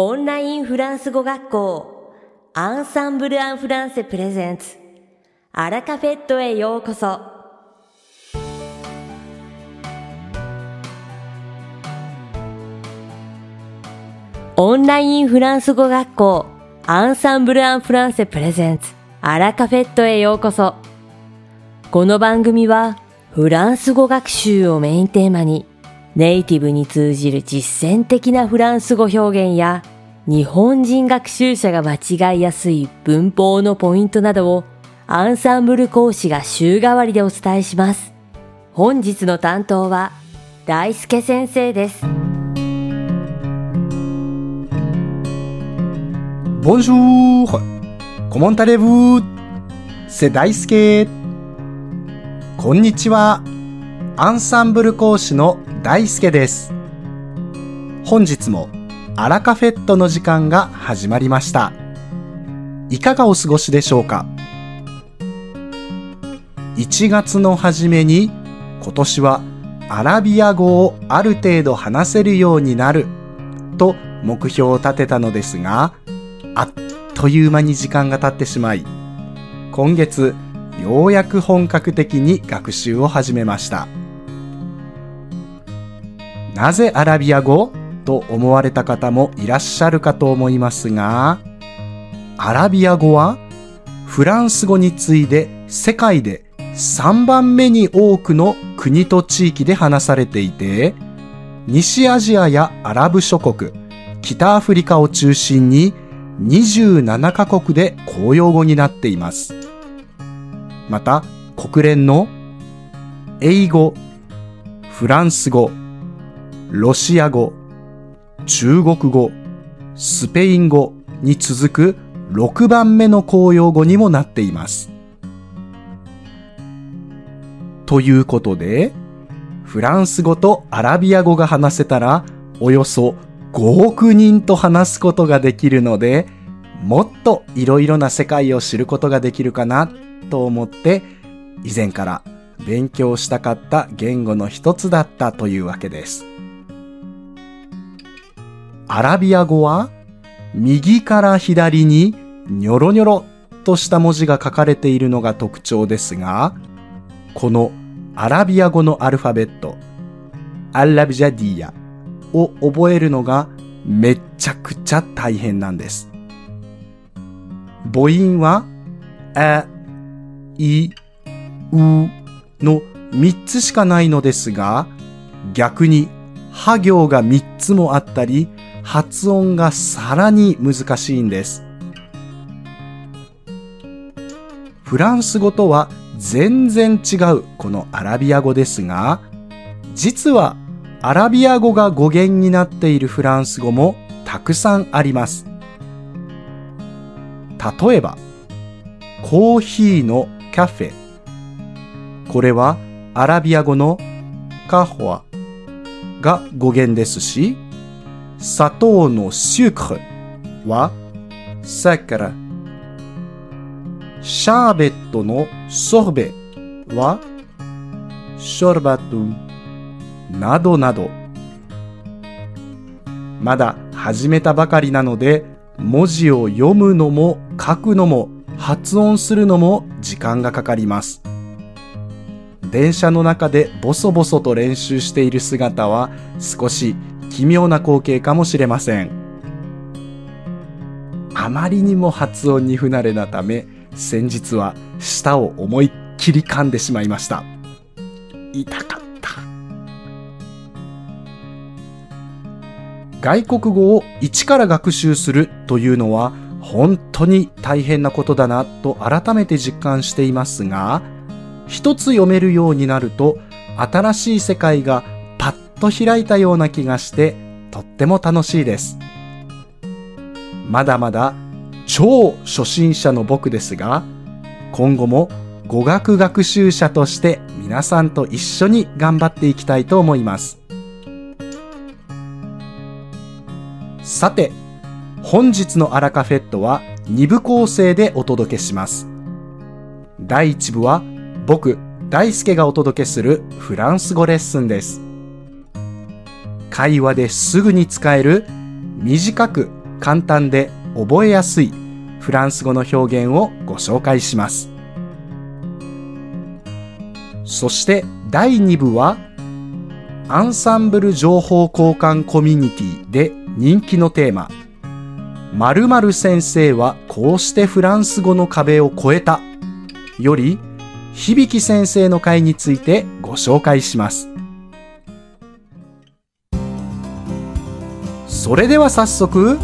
オンラインフランス語学校アンサンブル・アン・フランセプレゼンツ。アラカフェットへようこそ。オンラインフランス語学校アンサンブル・アン・フランセプレゼンツ。アラカフェットへようこそ。この番組はフランス語学習をメインテーマにネイティブに通じる実践的なフランス語表現や日本人学習者が間違いやすい文法のポイントなどをアンサンブル講師が週替わりでお伝えします。本日の担当は大輔先生です。Bonjour! Comment allez-vous? C'est 大輔。こんにちは。アンサンブル講師の大輔です。本日もアラカフェットの時間が始まりました。いかがお過ごしでしょうか？1月の初めに今年はアラビア語をある程度話せるようになると目標を立てたのですが、あっという間に時間が経ってしまい、今月ようやく本格的に学習を始めました。なぜアラビア語と思われた方もいらっしゃるかと思いますが、アラビア語はフランス語に次いで世界で3番目に多くの国と地域で話されていて、西アジアやアラブ諸国、北アフリカを中心に27カ国で公用語になっています。また、国連の英語、フランス語、ロシア語、中国語、スペイン語に続く6番目の公用語にもなっています。ということで、フランス語とアラビア語が話せたら、およそ5億人と話すことができるので、もっといろいろな世界を知ることができるかなと思って、以前から勉強したかった言語の一つだったというわけです。アラビア語は右から左にニョロニョロとした文字が書かれているのが特徴ですが、このアラビア語のアルファベット、アラビジャディアを覚えるのがめっちゃくちゃ大変なんです。母音は、あ、い、うの3つしかないのですが、逆に、は行が3つもあったり、発音がさらに難しいんです。フランス語とは全然違うこのアラビア語ですが、実はアラビア語が語源になっているフランス語もたくさんあります。例えば、コーヒーのカフェ。これはアラビア語のカホアが語源ですし、砂糖のシュクルはサカラ。シャーベットのソルベはショルバトゥなどなど。まだ始めたばかりなので文字を読むのも書くのも発音するのも時間がかかります。電車の中でボソボソと練習している姿は少し奇妙な光景かもしれません。あまりにも発音に不慣れなため、先日は舌を思いっきり噛んでしまいました。痛かった。外国語を一から学習するというのは本当に大変なことだなと改めて実感していますが、一つ読めるようになると新しい世界がと開いたような気がしてとっても楽しいです。まだまだ超初心者の僕ですが、今後も語学学習者として皆さんと一緒に頑張っていきたいと思います。さて、本日のアラカフェットは2部構成でお届けします。第1部は僕、大輔がお届けするフランス語レッスンです。会話ですぐに使える短く簡単で覚えやすいフランス語の表現をご紹介します。そして第2部はアンサンブル情報交換コミュニティで人気のテーマ〇〇先生はこうしてフランス語の壁を越えたより響先生の会についてご紹介します。それでは早速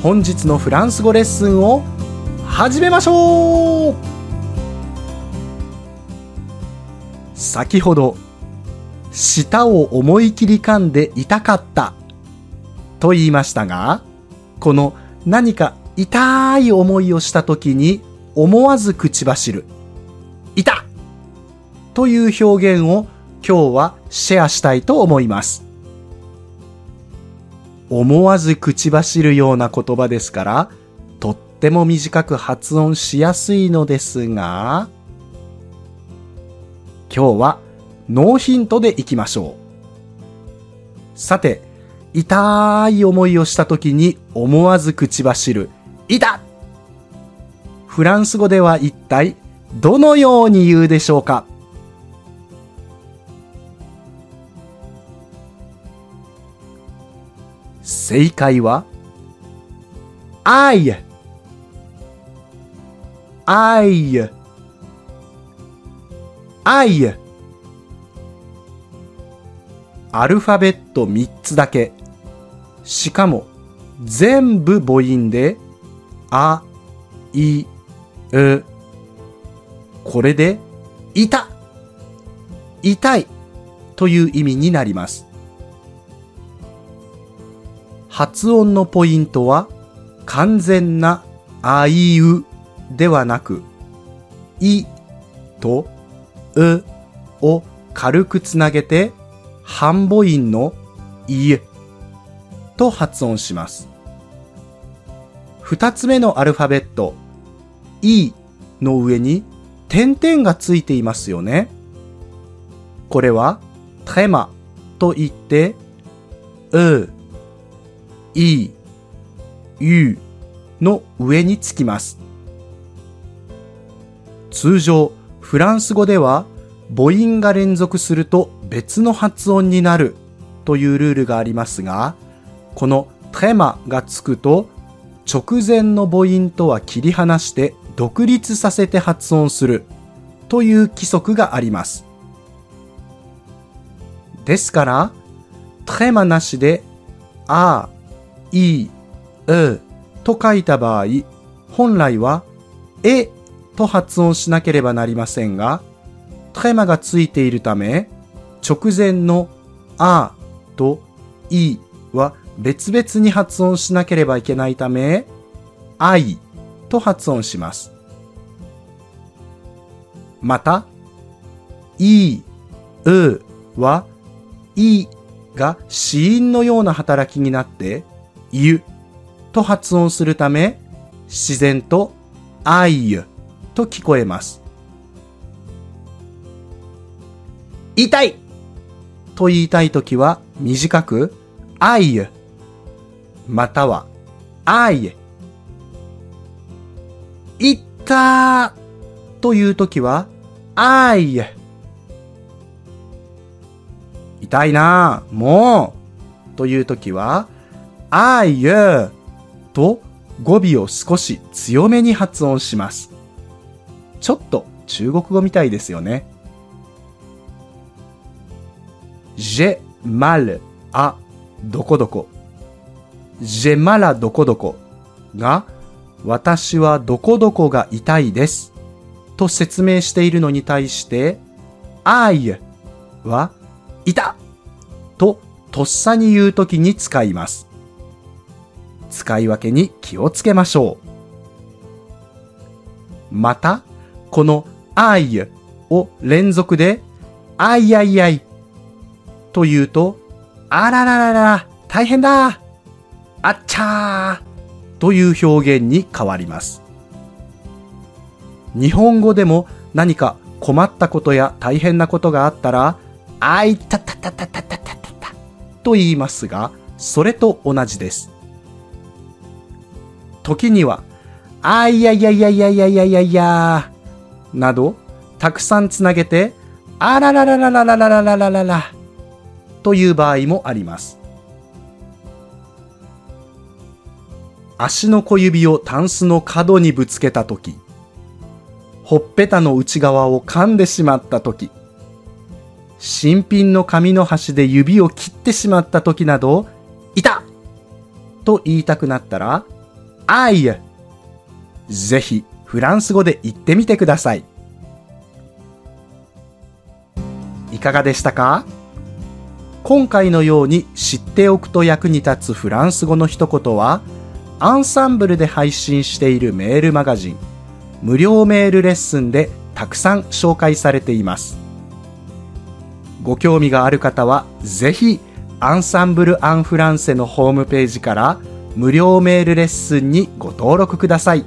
本日のフランス語レッスンを始めましょう先ほど舌を思い切り噛んで痛かったと言いましたがこの何か痛い思いをした時に思わず口走る痛という表現を今日はシェアしたいと思います。思わず口走るような言葉ですから、とっても短く発音しやすいのですが、今日はノーヒントでいきましょう。さて、痛い思いをした時に思わず口走る、痛フランス語では一体どのように言うでしょうか？正解は、あい、あい、あい。アルファベット3つだけ。しかも、全部母音で、あ、い、う。これで、いた、痛いという意味になります。発音のポイントは完全なあいうではなく、いとうを軽くつなげて半母音のいと発音します。二つ目のアルファベット、いの上に点々がついていますよね。これは、テマと言って、う、い、ゆの上につきます。通常、フランス語では母音が連続すると別の発音になるというルールがありますが、このテマがつくと直前の母音とは切り離して独立させて発音するという規則があります。ですから、テマなしで、あ、い、うと書いた場合、本来は、えと発音しなければなりませんが、テマがついているため、直前のあといは別々に発音しなければいけないため、あいと発音します。また、い、うは、いが子音のような働きになって、ゆと発音するため、自然とあいゆと聞こえます。痛いと言いたいときは短く、あいゆまたは、あいえ。いったーというときは、あいえ。痛いなもうというときは、あいえと語尾を少し強めに発音します。ちょっと中国語みたいですよね。j'ai mal à どこどこ。j'ai mal à どこどこが私はどこどこが痛いですと説明しているのに対して、I はいたととっさに言うときに使います。使い分けに気をつけましょう。また、この I を連続で、あいあいあいと言うと、あらららら、大変だあっちゃーという表現に変わります。日本語でも何か困ったことや大変なことがあったら、あいたたたたたたたたたと言いますが、それと同じです。時には、あいやいやいやいやいやいやいやいや、など、たくさんつなげて、あらららららららららららら、という場合もあります。足の小指をタンスの角にぶつけたとき、ほっぺたの内側を噛んでしまったとき、新品の紙の端で指を切ってしまったときなど、いたと言いたくなったら、あいぜひフランス語で言ってみてください。いかがでしたか？今回のように知っておくと役に立つフランス語の一言は、アンサンブルで配信しているメールマガジン、無料メールレッスンでたくさん紹介されています。ご興味がある方は、ぜひ、アンサンブル・アン・フランセのホームページから無料メールレッスンにご登録ください。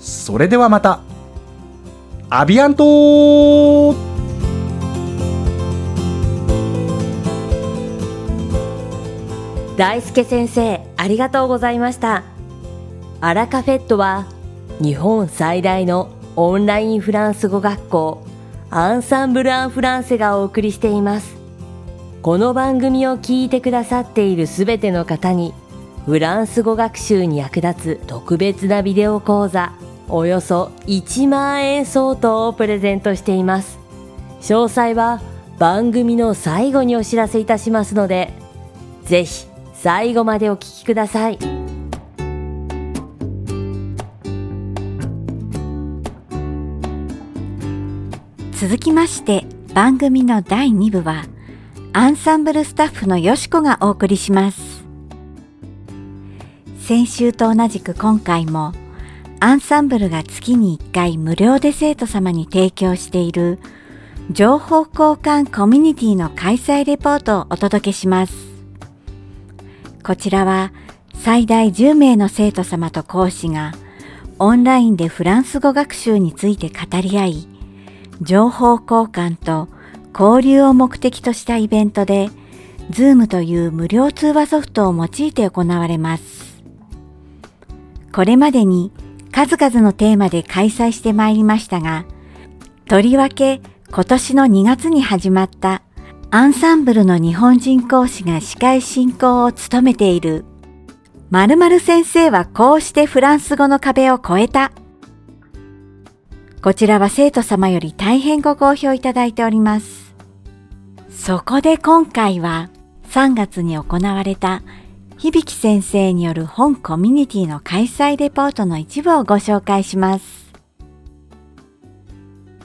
それではまた。アビアント大輔先生ありがとうございましたアラカフェットは日本最大のオンラインフランス語学校アンサンブル・アン・フランセがお送りしていますこの番組を聞いてくださっているすべての方にフランス語学習に役立つ特別なビデオ講座およそ1万円相当をプレゼントしています。詳細は番組の最後にお知らせいたしますのでぜひ最後までお聞きください。続きまして番組の第2部はアンサンブルスタッフのよしこがお送りします。先週と同じく今回もアンサンブルが月に1回無料で生徒様に提供している情報交換コミュニティの開催レポートをお届けします。こちらは最大10名の生徒様と講師がオンラインでフランス語学習について語り合い、情報交換と交流を目的としたイベントで、Zoom という無料通話ソフトを用いて行われます。これまでに数々のテーマで開催してまいりましたが、とりわけ今年の2月に始まったアンサンブルの日本人講師が司会進行を務めている〇〇先生はこうしてフランス語の壁を越えた。こちらは生徒様より大変ご好評いただいております。そこで今回は3月に行われた響先生による本コミュニティの開催レポートの一部をご紹介します。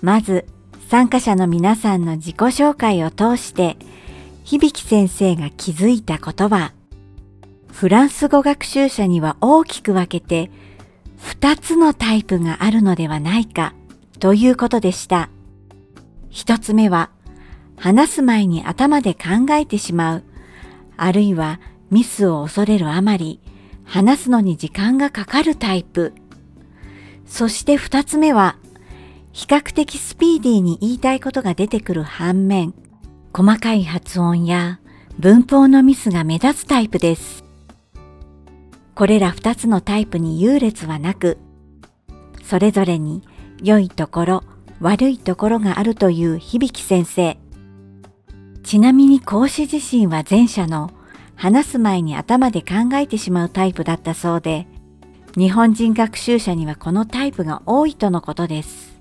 まず、参加者の皆さんの自己紹介を通して、響先生が気づいたことは、フランス語学習者には大きく分けて、二つのタイプがあるのではないか、ということでした。一つ目は、話す前に頭で考えてしまう、あるいはミスを恐れるあまり、話すのに時間がかかるタイプ。そして二つ目は、比較的スピーディーに言いたいことが出てくる反面、細かい発音や文法のミスが目立つタイプです。これら二つのタイプに優劣はなく、それぞれに良いところ、悪いところがあるという響先生。ちなみに講師自身は前者の話す前に頭で考えてしまうタイプだったそうで、日本人学習者にはこのタイプが多いとのことです。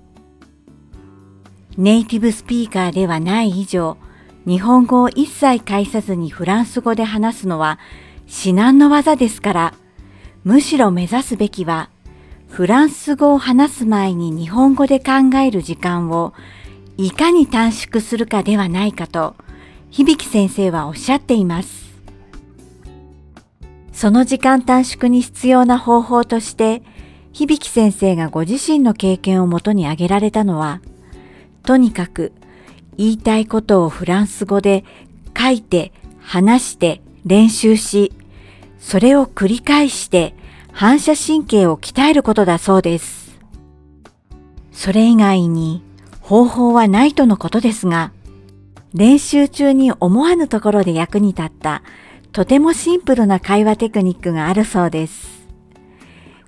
ネイティブスピーカーではない以上、日本語を一切介さずにフランス語で話すのは至難の技ですから、むしろ目指すべきは、フランス語を話す前に日本語で考える時間をいかに短縮するかではないかと、響先生はおっしゃっています。その時間短縮に必要な方法として、響先生がご自身の経験をもとに挙げられたのは、とにかく言いたいことをフランス語で書いて、話して、練習し、それを繰り返して反射神経を鍛えることだそうです。それ以外に方法はないとのことですが、練習中に思わぬところで役に立ったとてもシンプルな会話テクニックがあるそうです。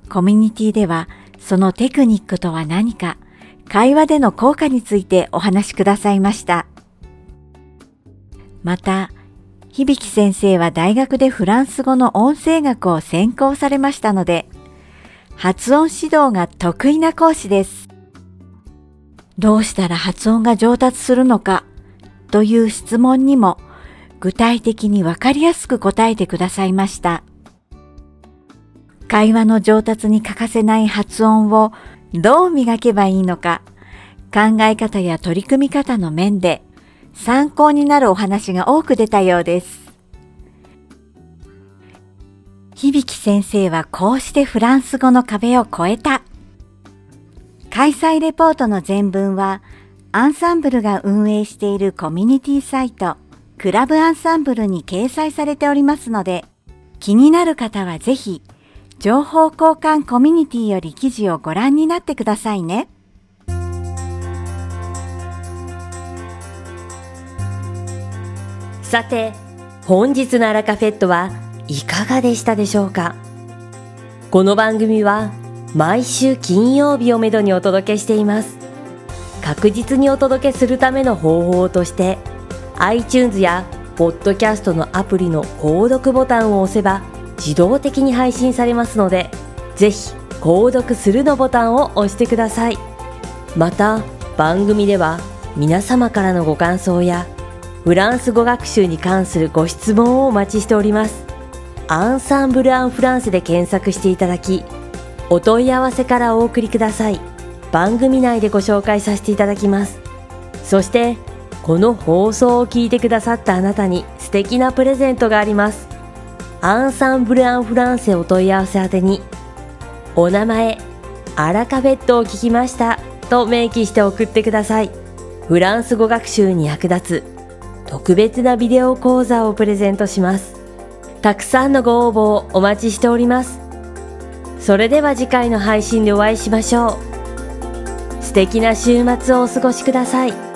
コミュニティではそのテクニックとは何か、会話での効果についてお話しくださいました。また、響先生は大学でフランス語の音声学を専攻されましたので、発音指導が得意な講師です。どうしたら発音が上達するのかという質問にも具体的にわかりやすく答えてくださいました。会話の上達に欠かせない発音をどう磨けばいいのか、考え方や取り組み方の面で参考になるお話が多く出たようです。響先生はこうしてフランス語の壁を越えた。開催レポートの全文は、アンサンブルが運営しているコミュニティサイト、クラブアンサンブルに掲載されておりますので、気になる方はぜひ、情報交換コミュニティより記事をご覧になってくださいね。さて、本日のアラカフェットはいかがでしたでしょうか？この番組は毎週金曜日をめどにお届けしています。確実にお届けするための方法として iTunes やポッドキャストのアプリの購読ボタンを押せば自動的に配信されますのでぜひ購読するのボタンを押してください。また番組では皆様からのご感想やフランス語学習に関するご質問をお待ちしております。アンサンブル・アン・フランスで検索していただき、お問い合わせからお送りください。番組内でご紹介させていただきます。そして、この放送を聞いてくださったあなたに素敵なプレゼントがあります。アンサンブル・アン・フランセお問い合わせ宛てに、お名前、アラカベットを聞きましたと明記して送ってください。フランス語学習に役立つ特別なビデオ講座をプレゼントします。たくさんのご応募をお待ちしております。それでは次回の配信でお会いしましょう。素敵な週末をお過ごしください。